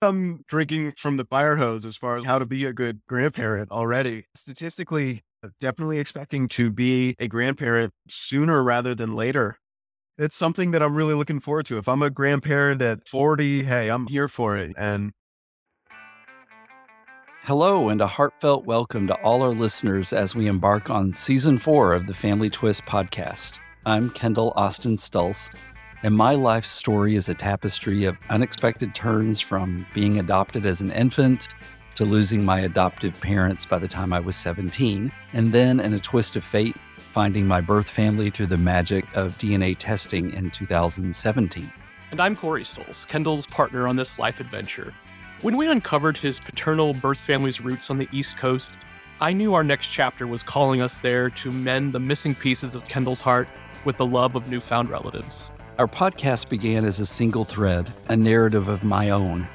I'm drinking from the fire hose as far as how to be a good grandparent already. Statistically, definitely expecting to be a grandparent sooner rather than later. It's something that I'm really looking forward to. If I'm a grandparent at 40, hey, I'm here for it. And Hello, and a heartfelt welcome to all our listeners as we embark on season four of the Family Twist podcast. I'm Kendall Austin Stolz, and my life story is a tapestry of unexpected turns from being adopted as an infant to losing my adoptive parents by the time I was 17, and then in a twist of fate, finding my birth family through the magic of DNA testing in 2017. And I'm Corey Stolz, Kendall's partner on this life adventure. When we uncovered his paternal birth family's roots on the East Coast, I knew our next chapter was calling us there to mend the missing pieces of Kendall's heart with the love of newfound relatives. Our podcast began as a single thread, a narrative of my own,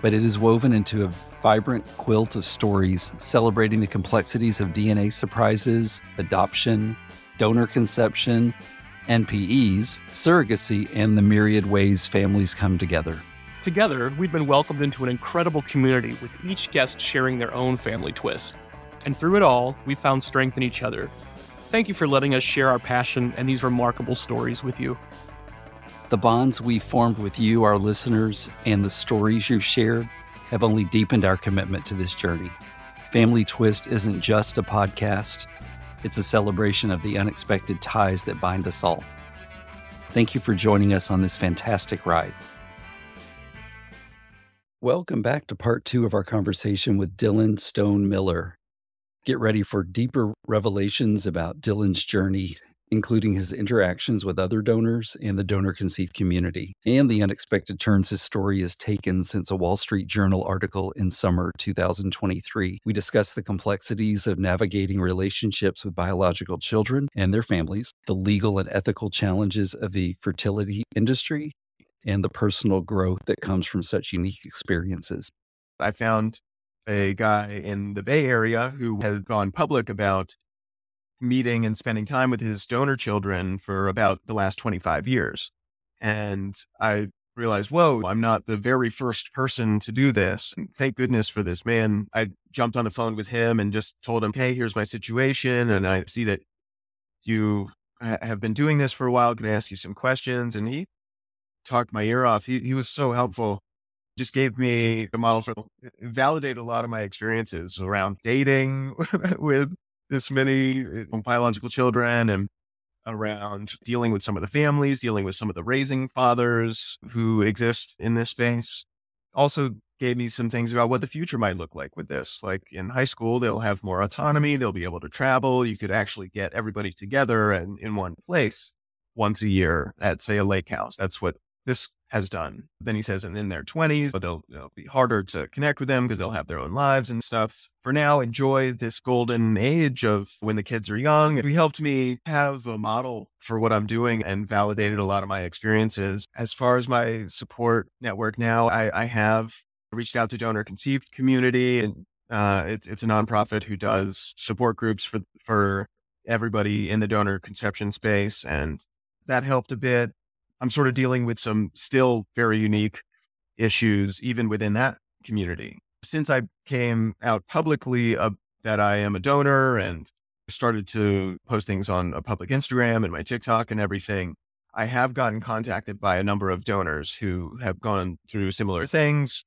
but it is woven into a vibrant quilt of stories celebrating the complexities of DNA surprises, adoption, donor conception, NPEs, surrogacy, and the myriad ways families come together. Together, we've been welcomed into an incredible community with each guest sharing their own family twist. And through it all, we found strength in each other. Thank you for letting us share our passion and these remarkable stories with you. The bonds we formed with you, our listeners, and the stories you've shared have only deepened our commitment to this journey. Family Twist isn't just a podcast, it's a celebration of the unexpected ties that bind us all. Thank you for joining us on this fantastic ride. Welcome back to part two of our conversation with Dylan Stone Miller. Get ready for deeper revelations about Dylan's journey, including his interactions with other donors and the donor conceived community, and the unexpected turns his story has taken since a Wall Street Journal article in summer 2023. We discuss the complexities of navigating relationships with biological children and their families, the legal and ethical challenges of the fertility industry, and the personal growth that comes from such unique experiences. I found a guy in the Bay Area who had gone public about meeting and spending time with his donor children for about the last 25 years. And I realized, whoa, I'm not the very first person to do this. And thank goodness for this man. I jumped on the phone with him and just told him, hey, here's my situation. And I see that you have been doing this for a while. Can I ask you some questions? And he talked my ear off. He, he was so helpful. Just gave me a model for uh, validate a lot of my experiences around dating with this many uh, biological children and around dealing with some of the families, dealing with some of the raising fathers who exist in this space. Also gave me some things about what the future might look like with this. Like in high school, they'll have more autonomy, they'll be able to travel. You could actually get everybody together and in one place once a year at, say, a lake house. That's what this has done. Then he says, and in their 20s, but they'll, it'll be harder to connect with them because they'll have their own lives and stuff. For now, enjoy this golden age of when the kids are young. He helped me have a model for what I'm doing and validated a lot of my experiences. As far as my support network now, I, I have reached out to donor conceived community and uh, it's, it's a nonprofit who does support groups for, for everybody in the donor conception space. And that helped a bit. I'm sort of dealing with some still very unique issues, even within that community. Since I came out publicly uh, that I am a donor and started to post things on a public Instagram and my TikTok and everything, I have gotten contacted by a number of donors who have gone through similar things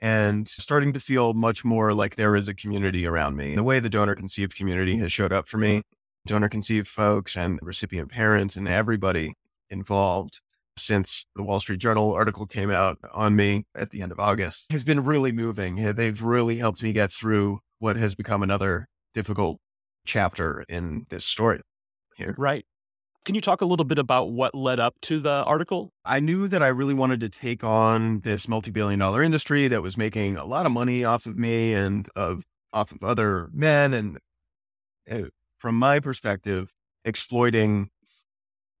and starting to feel much more like there is a community around me. The way the donor conceived community has showed up for me, donor conceived folks and recipient parents and everybody involved since the Wall Street Journal article came out on me at the end of August has been really moving. They've really helped me get through what has become another difficult chapter in this story here. Right. Can you talk a little bit about what led up to the article? I knew that I really wanted to take on this multi-billion dollar industry that was making a lot of money off of me and of off of other men and uh, from my perspective exploiting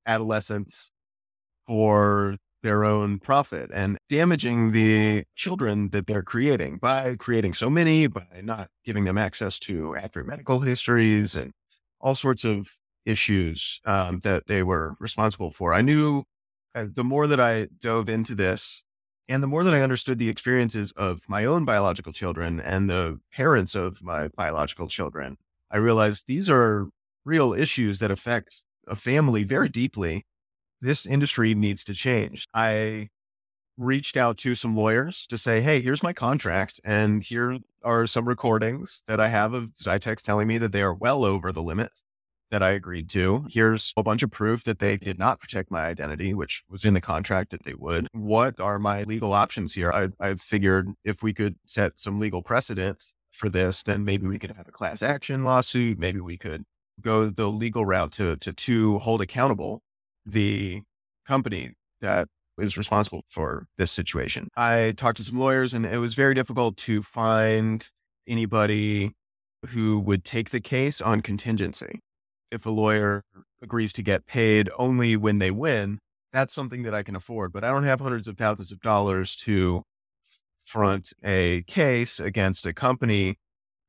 adolescents for their own profit and damaging the children that they're creating by creating so many, by not giving them access to accurate medical histories and all sorts of issues um, that they were responsible for. I knew uh, the more that I dove into this, And the more that I understood the experiences of my own biological children and the parents of my biological children, I realized these are real issues that affect a family very deeply. This industry needs to change. I reached out to some lawyers to say, hey, here's my contract, and here are some recordings that I have of Xytex telling me that they are well over the limits that I agreed to. Here's a bunch of proof that they did not protect my identity, which was in the contract that they would. What are my legal options here? I, I figured if we could set some legal precedent for this, then maybe we could have a class action lawsuit. Maybe we could go the legal route to, to, to hold accountable the company that is responsible for this situation. I talked to some lawyers and it was very difficult to find anybody who would take the case on contingency. If a lawyer agrees to get paid only when they win, that's something that I can afford, but I don't have hundreds of thousands of dollars to front a case against a company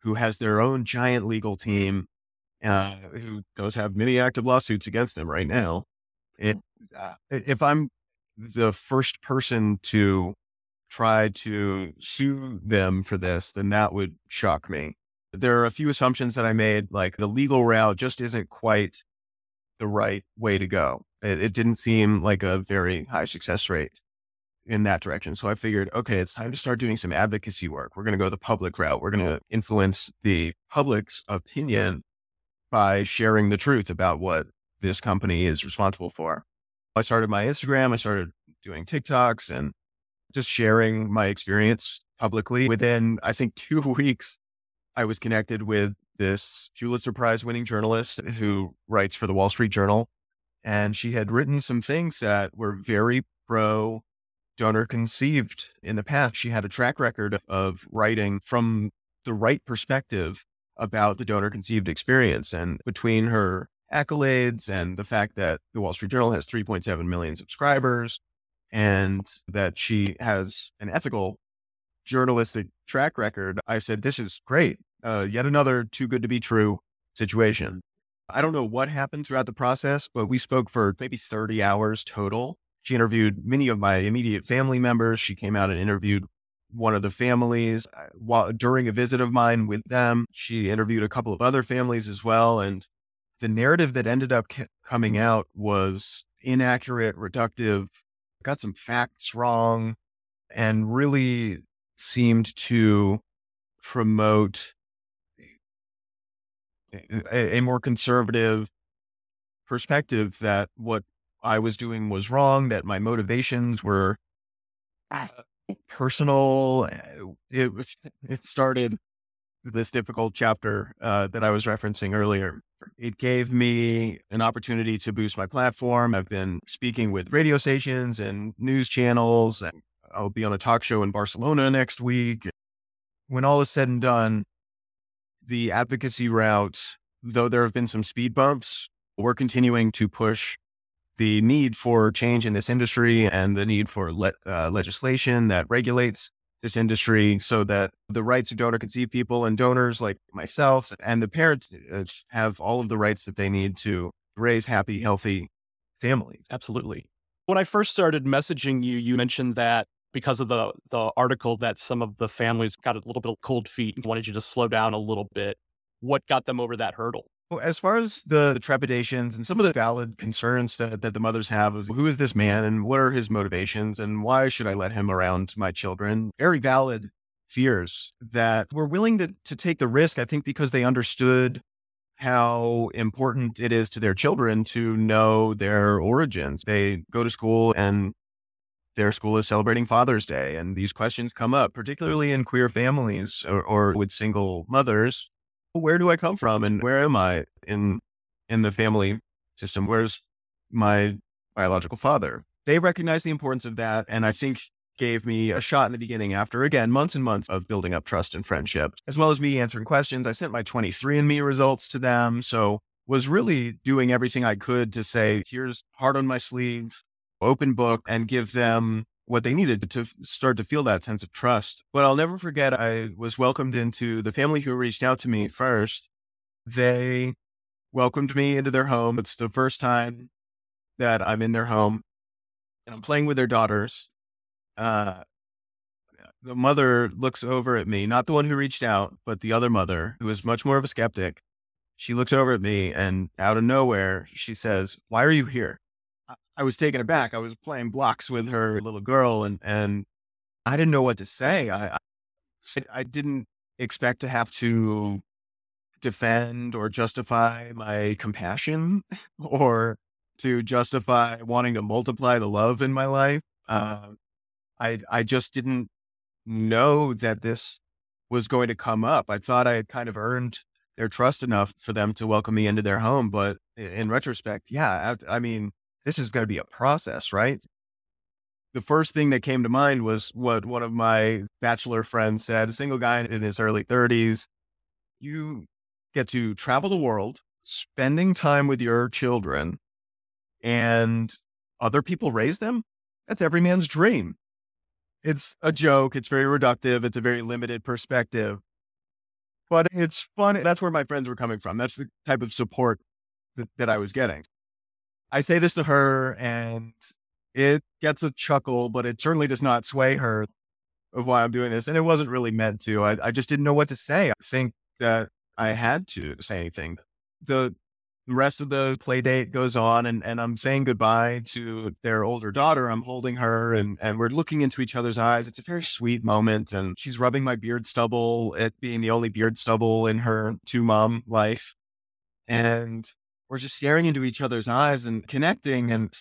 who has their own giant legal team, uh, who does have many active lawsuits against them right now. It, uh, if I'm the first person to try to sue them for this, then that would shock me. There are a few assumptions that I made, like the legal route just isn't quite the right way to go. It, it didn't seem like a very high success rate in that direction. So I figured, okay, it's time to start doing some advocacy work. We're going to go the public route. We're going to influence the public's opinion by sharing the truth about what this company is responsible for. I started my Instagram, I started doing TikToks and just sharing my experience publicly. Within, I think, two weeks, I was connected with this Pulitzer Prize winning journalist who writes for the Wall Street Journal. And she had written some things that were very pro donor conceived in the past. She had a track record of writing from the right perspective about the donor conceived experience. And between her accolades and the fact that the Wall Street Journal has 3.7 million subscribers and that she has an ethical journalistic track record, I said, This is great. Uh, yet another too good to be true situation. I don't know what happened throughout the process, but we spoke for maybe 30 hours total. She interviewed many of my immediate family members. She came out and interviewed one of the families uh, while during a visit of mine with them. She interviewed a couple of other families as well. And the narrative that ended up coming out was inaccurate, reductive, got some facts wrong, and really seemed to promote a, a more conservative perspective that what I was doing was wrong, that my motivations were uh, personal. It was, it started this difficult chapter uh, that I was referencing earlier. It gave me an opportunity to boost my platform. I've been speaking with radio stations and news channels, and I'll be on a talk show in Barcelona next week. When all is said and done, the advocacy route, though there have been some speed bumps, we're continuing to push the need for change in this industry and the need for le- uh, legislation that regulates this industry so that the rights of donor conceived people and donors like myself and the parents uh, have all of the rights that they need to raise happy, healthy families. Absolutely. When I first started messaging you, you mentioned that because of the the article that some of the families got a little bit of cold feet and wanted you to slow down a little bit. What got them over that hurdle? As far as the, trepidations and some of the valid concerns that, that the mothers have is who is this man and what are his motivations and why should I let him around my children? Very valid fears that were willing to, to take the risk, I think, because they understood how important it is to their children to know their origins. They go to school and their school is celebrating Father's Day, and these questions come up, particularly in queer families or, or with single mothers where do I come from and where am I in in the family system? Where's my biological father? They recognize the importance of that, and I think gave me a shot in the beginning after again months and months of building up trust and friendship, as well as me answering questions. I sent my 23andMe results to them, so was really doing everything I could to say, here's heart on my sleeve, open book, and give them what they needed to start to feel that sense of trust. But I'll never forget, I was welcomed into the family who reached out to me first. They welcomed me into their home. It's the first time that I'm in their home and I'm playing with their daughters. uh, the mother looks over at me, not the one who reached out, but the other mother who is much more of a skeptic. She looks over at me and out of nowhere, she says, Why are you here? I was taken aback. I was playing blocks with her little girl and, and I didn't know what to say. I, I, I didn't expect to have to defend or justify my compassion or to justify wanting to multiply the love in my life. Uh, I, I just didn't know that this was going to come up. I thought I had kind of earned their trust enough for them to welcome me into their home. But in retrospect, yeah, I, I mean, this is going to be a process, right? The first thing that came to mind was what one of my bachelor friends said, a single guy in his early 30s. You get to travel the world, spending time with your children, and other people raise them. That's every man's dream. It's a joke. It's very reductive. It's a very limited perspective but it's fun. That's where my friends were coming from. That's the type of support that, that I was getting. I say this to her and it gets a chuckle, but it certainly does not sway her of why I'm doing this. And it wasn't really meant to. I, I just didn't know what to say. I think that I had to say anything. The rest of the play date goes on and, and I'm saying goodbye to their older daughter. I'm holding her and, and we're looking into each other's eyes. It's a very sweet moment. And she's rubbing my beard stubble, it being the only beard stubble in her two mom life. And we're just staring into each other's eyes and connecting. And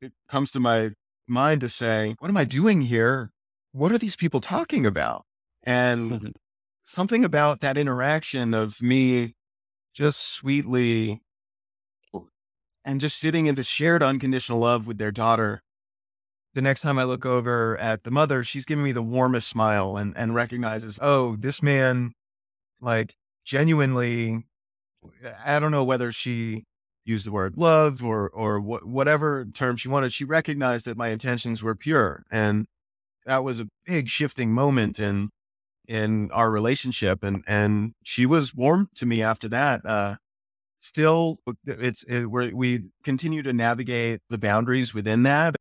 it comes to my mind to say, what am I doing here? What are these people talking about? And something about that interaction of me just sweetly and just sitting in the shared unconditional love with their daughter. The next time I look over at the mother, she's giving me the warmest smile and, and recognizes, oh, this man, like genuinely, I don't know whether she used the word love or, or wh- whatever term she wanted. She recognized that my intentions were pure. And that was a big shifting moment in in our relationship and and she was warm to me after that uh still it's it, we continue to navigate the boundaries within that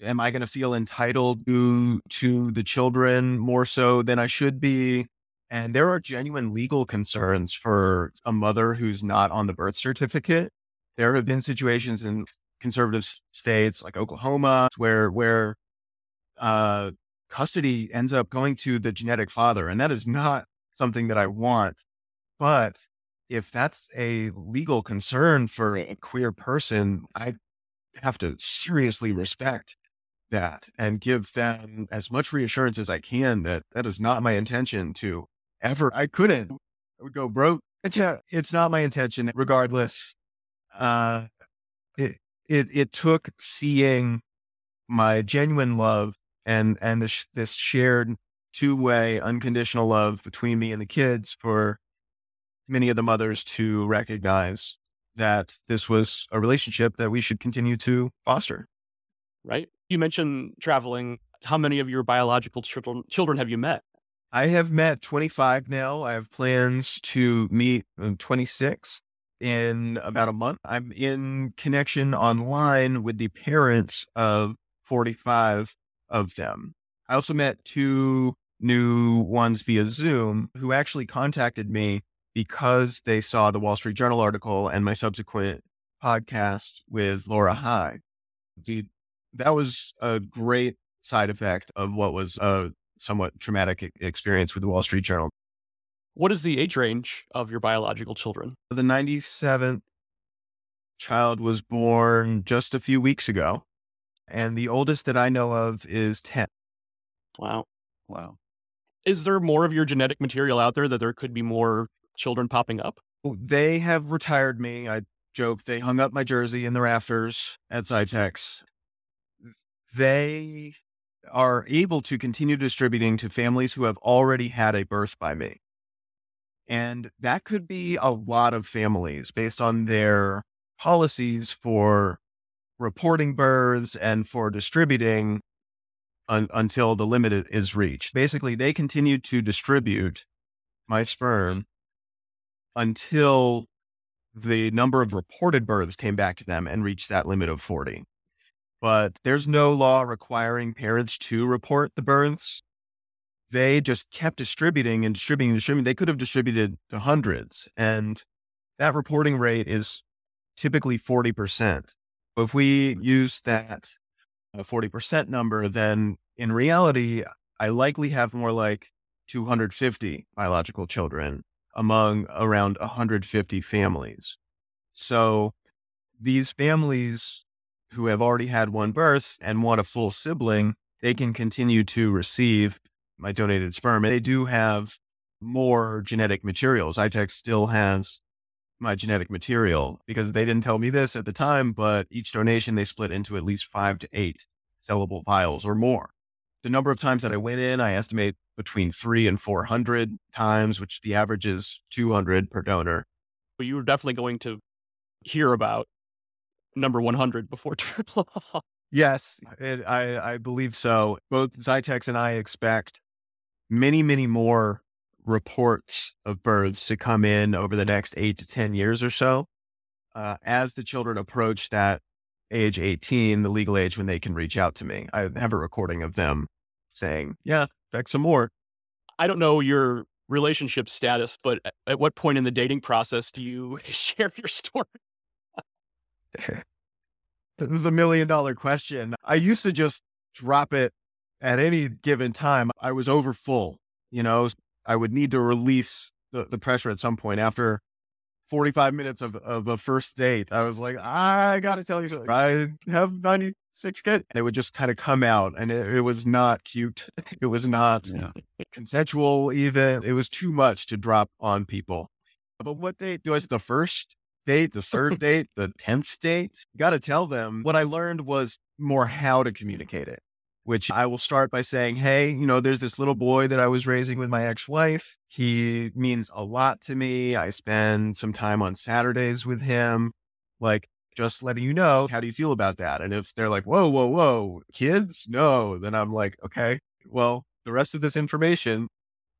am i going to feel entitled to to the children more so than i should be and there are genuine legal concerns for a mother who's not on the birth certificate there have been situations in conservative states like oklahoma where where uh custody ends up going to the genetic father. And that is not something that I want. But if that's a legal concern for a queer person, I have to seriously respect that and give them as much reassurance as I can that that is not my intention to ever. I couldn't. I would go broke. Yeah, it's not my intention. Regardless, uh, it it it took seeing my genuine love and and this this shared two way unconditional love between me and the kids for many of the mothers to recognize that this was a relationship that we should continue to foster. Right. You mentioned traveling. How many of your biological children children have you met? I have met 25 now. I have plans to meet 26 in about a month. I'm in connection online with the parents of 45 of them. I also met two new ones via Zoom who actually contacted me because they saw the Wall Street Journal article and my subsequent podcast with Laura High. that was a great side effect of what was a somewhat traumatic experience with the Wall Street Journal. What is the age range of your biological children? The 97th child was born just a few weeks ago and the oldest that I know of is 10. Wow. Wow. Is there more of your genetic material out there that there could be more children popping up? They have retired me. I joke they hung up my jersey in the rafters at Xytex. They are able to continue distributing to families who have already had a birth by me. And that could be a lot of families based on their policies for reporting births and for distributing un- until the limit is reached. Basically, they continue to distribute my sperm until the number of reported births came back to them and reached that limit of 40. But there's no law requiring parents to report the births. They just kept distributing and distributing and distributing. They could have distributed to hundreds. And that reporting rate is typically 40%. If we use that uh, 40% number, then in reality, I likely have more like 250 biological children among around 150 families. So these families who have already had one birth and want a full sibling, they can continue to receive my donated sperm. They do have more genetic materials. Xytex still has my genetic material because they didn't tell me this at the time, but each donation they split into at least five to eight sellable vials or more. The number of times that I went in, I estimate between three and 400 times, which the average is 200 per donor. Well, you were definitely going to hear about number 100 before Triple Yes, it, I, I believe so. Both Xytex and I expect many, many more reports of births to come in over the next eight to 10 years or so. Uh, as the children approach that age 18, the legal age when they can reach out to me, I have a recording of them saying, Yeah, expect some more. I don't know your relationship status, but at what point in the dating process do you share your story? this is a million dollar question. I used to just drop it at any given time. I was over full, you know, I would need to release the, the pressure at some point after 45 minutes of, of a first date. I was like, I got to tell you, something. I have 96 kids. And it would just kind of come out and it, it was not cute. It was not yeah. consensual even. It was too much to drop on people. But what date do I? The first date, the third date, the 10th date? Got to tell them. What I learned was more how to communicate it which I will start by saying, Hey, you know, there's this little boy that I was raising with my ex wife. He means a lot to me. I spend some time on Saturdays with him. Like, just letting you know, how do you feel about that? And if they're like, Whoa, whoa, whoa, kids? No, then I'm like, Okay, well, the rest of this information,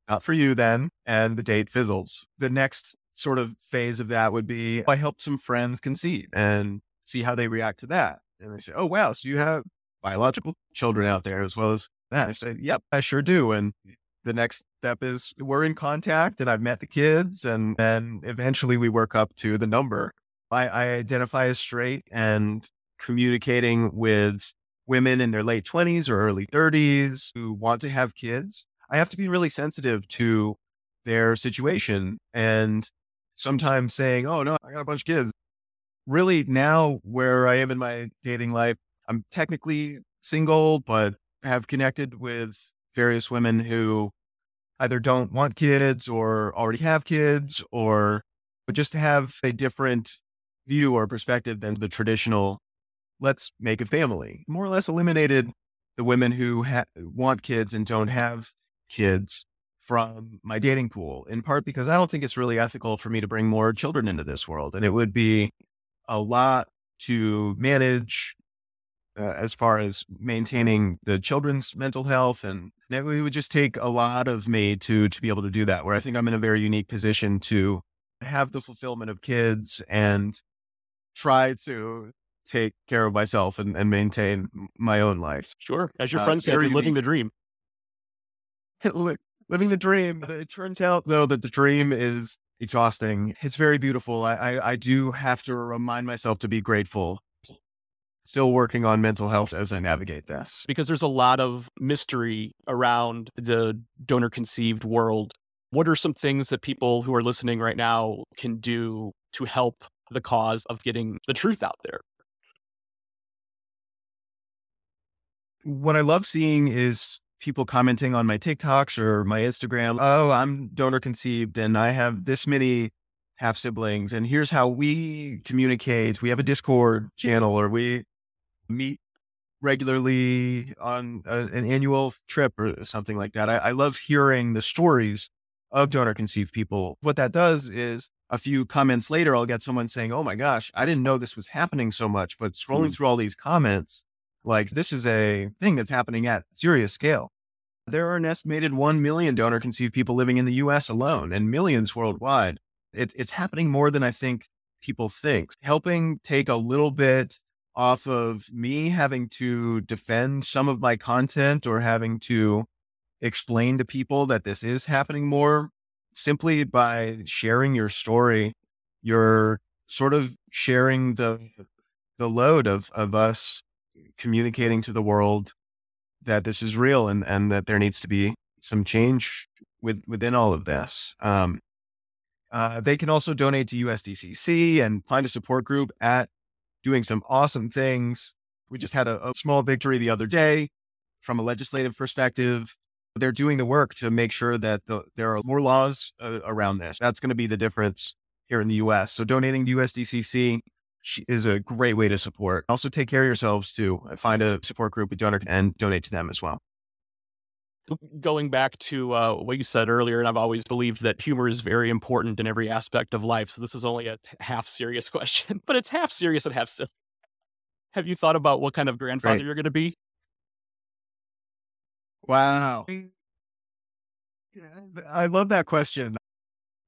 not for you then. And the date fizzles. The next sort of phase of that would be oh, I helped some friends conceive and see how they react to that. And they say, Oh, wow. So you have biological children out there as well as that. I say, yep, I sure do. And the next step is we're in contact and I've met the kids and then eventually we work up to the number. I, I identify as straight and communicating with women in their late 20s or early 30s who want to have kids. I have to be really sensitive to their situation and sometimes saying, Oh no, I got a bunch of kids. Really now where I am in my dating life, I'm technically single, but have connected with various women who either don't want kids or already have kids or but just have a different view or perspective than the traditional let's make a family. More or less eliminated the women who ha- want kids and don't have kids from my dating pool, in part because I don't think it's really ethical for me to bring more children into this world. And it would be a lot to manage uh, as far as maintaining the children's mental health and it would just take a lot of me to to be able to do that where i think i'm in a very unique position to have the fulfillment of kids and try to take care of myself and, and maintain my own life sure as your uh, friend said living the dream living the dream it turns out though that the dream is exhausting it's very beautiful I, I i do have to remind myself to be grateful still working on mental health as I navigate this. Because there's a lot of mystery around the donor conceived world. What are some things that people who are listening right now can do to help the cause of getting the truth out there? What I love seeing is people commenting on my TikToks or my Instagram. Oh, I'm donor conceived and I have this many half siblings. And here's how we communicate. We have a Discord channel or we meet regularly on a, an annual trip or something like that. I, I love hearing the stories of donor conceived people. What that does is a few comments later, I'll get someone saying, Oh my gosh, I didn't know this was happening so much. But scrolling mm. through all these comments, like this is a thing that's happening at serious scale. There are an estimated 1 million donor conceived people living in the US alone and millions worldwide. It, it's happening more than I think people think. Helping take a little bit off of me having to defend some of my content or having to explain to people that this is happening more simply by sharing your story you're sort of sharing the the load of of us communicating to the world that this is real and and that there needs to be some change with within all of this um, uh, they can also donate to USDCC and find a support group at doing some awesome things. We just had a, a small victory the other day from a legislative perspective. They're doing the work to make sure that the, there are more laws uh, around this. That's going to be the difference here in the US. So donating to USDCC is a great way to support. Also take care of yourselves too. Find a support group with donor and donate to them as well going back to uh, what you said earlier, and I've always believed that humor is very important in every aspect of life. So this is only a half serious question, but it's half serious and half silly. Have you thought about what kind of grandfather right. you're going to be? Wow. I love that question.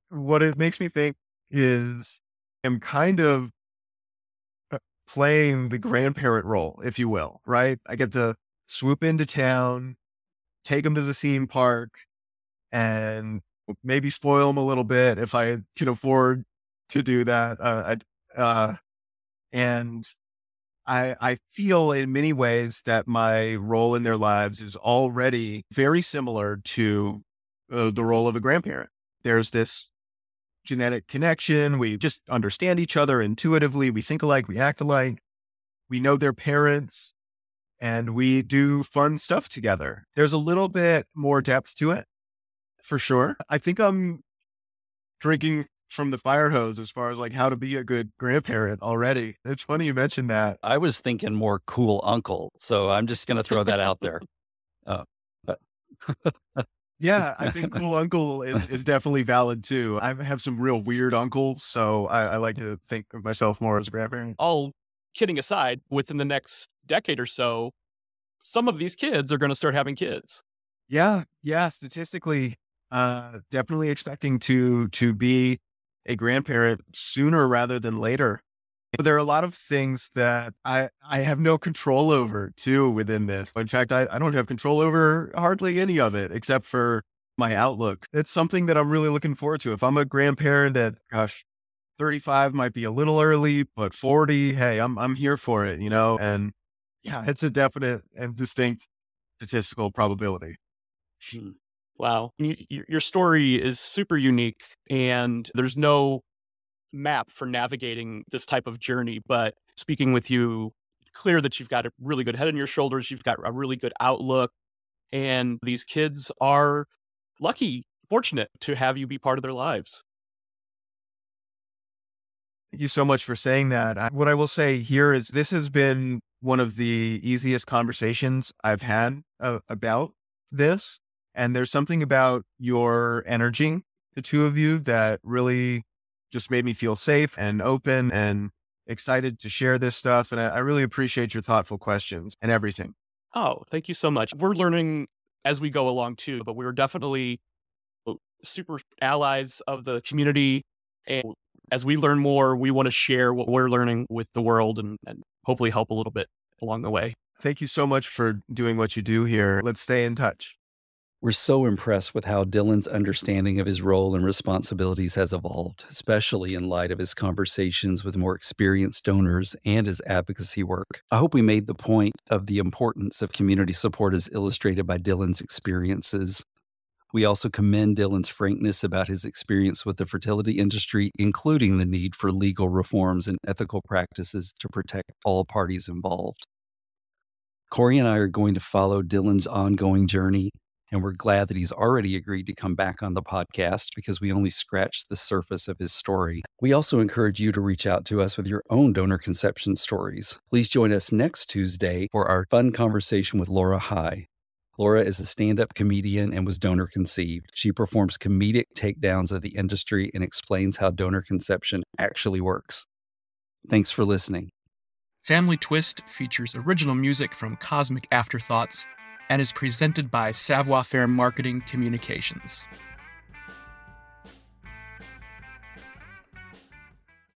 What it makes me think is I'm kind of uh, playing the grandparent role, if you will, right? I get to swoop into town, take them to the theme park and maybe spoil them a little bit if I can afford to do that. Uh, I, uh, and I, I feel in many ways that my role in their lives is already very similar to uh, the role of a grandparent. There's this genetic connection. We just understand each other intuitively. We think alike. We act alike. We know their parents and we do fun stuff together. There's a little bit more depth to it for sure. I think I'm drinking from the fire hose as far as like how to be a good grandparent already. It's funny you mentioned that. I was thinking more cool uncle. So I'm just going to throw that out there. Uh, yeah, I think cool uncle is, is definitely valid too. I have some real weird uncles. So I, I like to think of myself more as a grandparent. All kidding aside, within the next decade or so, some of these kids are going to start having kids. Yeah, yeah. Statistically, uh, definitely expecting to to be a grandparent sooner rather than later. There are a lot of things that I I have no control over too within this. In fact, I, I don't have control over hardly any of it except for my outlook. It's something that I'm really looking forward to. If I'm a grandparent at gosh, 35 might be a little early, but 40, hey, I'm I'm here for it, you know? And yeah, it's a definite and distinct statistical probability. Hmm. Wow. Your story is super unique and there's no map for navigating this type of journey, but speaking with you, clear that you've got a really good head on your shoulders, you've got a really good outlook, and these kids are lucky, fortunate to have you be part of their lives. Thank you so much for saying that. What I will say here is this has been one of the easiest conversations I've had uh, about this. And there's something about your energy, the two of you, that really just made me feel safe and open and excited to share this stuff. And I, I really appreciate your thoughtful questions and everything. Oh, thank you so much. We're learning as we go along too, but we are definitely uh, super allies of the community. And as we learn more, we want to share what we're learning with the world and, and hopefully help a little bit along the way. Thank you so much for doing what you do here. Let's stay in touch. We're so impressed with how Dylan's understanding of his role and responsibilities has evolved, especially in light of his conversations with more experienced donors and his advocacy work. I hope we made the point of the importance of community support as illustrated by Dylan's experiences. We also commend Dylan's frankness about his experience with the fertility industry, including the need for legal reforms and ethical practices to protect all parties involved. Corey and I are going to follow Dylan's ongoing journey, and we're glad that he's already agreed to come back on the podcast because we only scratched the surface of his story. We also encourage you to reach out to us with your own donor conception stories. Please join us next Tuesday for our fun conversation with Laura High. Laura is a stand up comedian and was donor conceived. She performs comedic takedowns of the industry and explains how donor conception actually works. Thanks for listening. Family Twist features original music from Cosmic Afterthoughts and is presented by Savoir Faire Marketing Communications.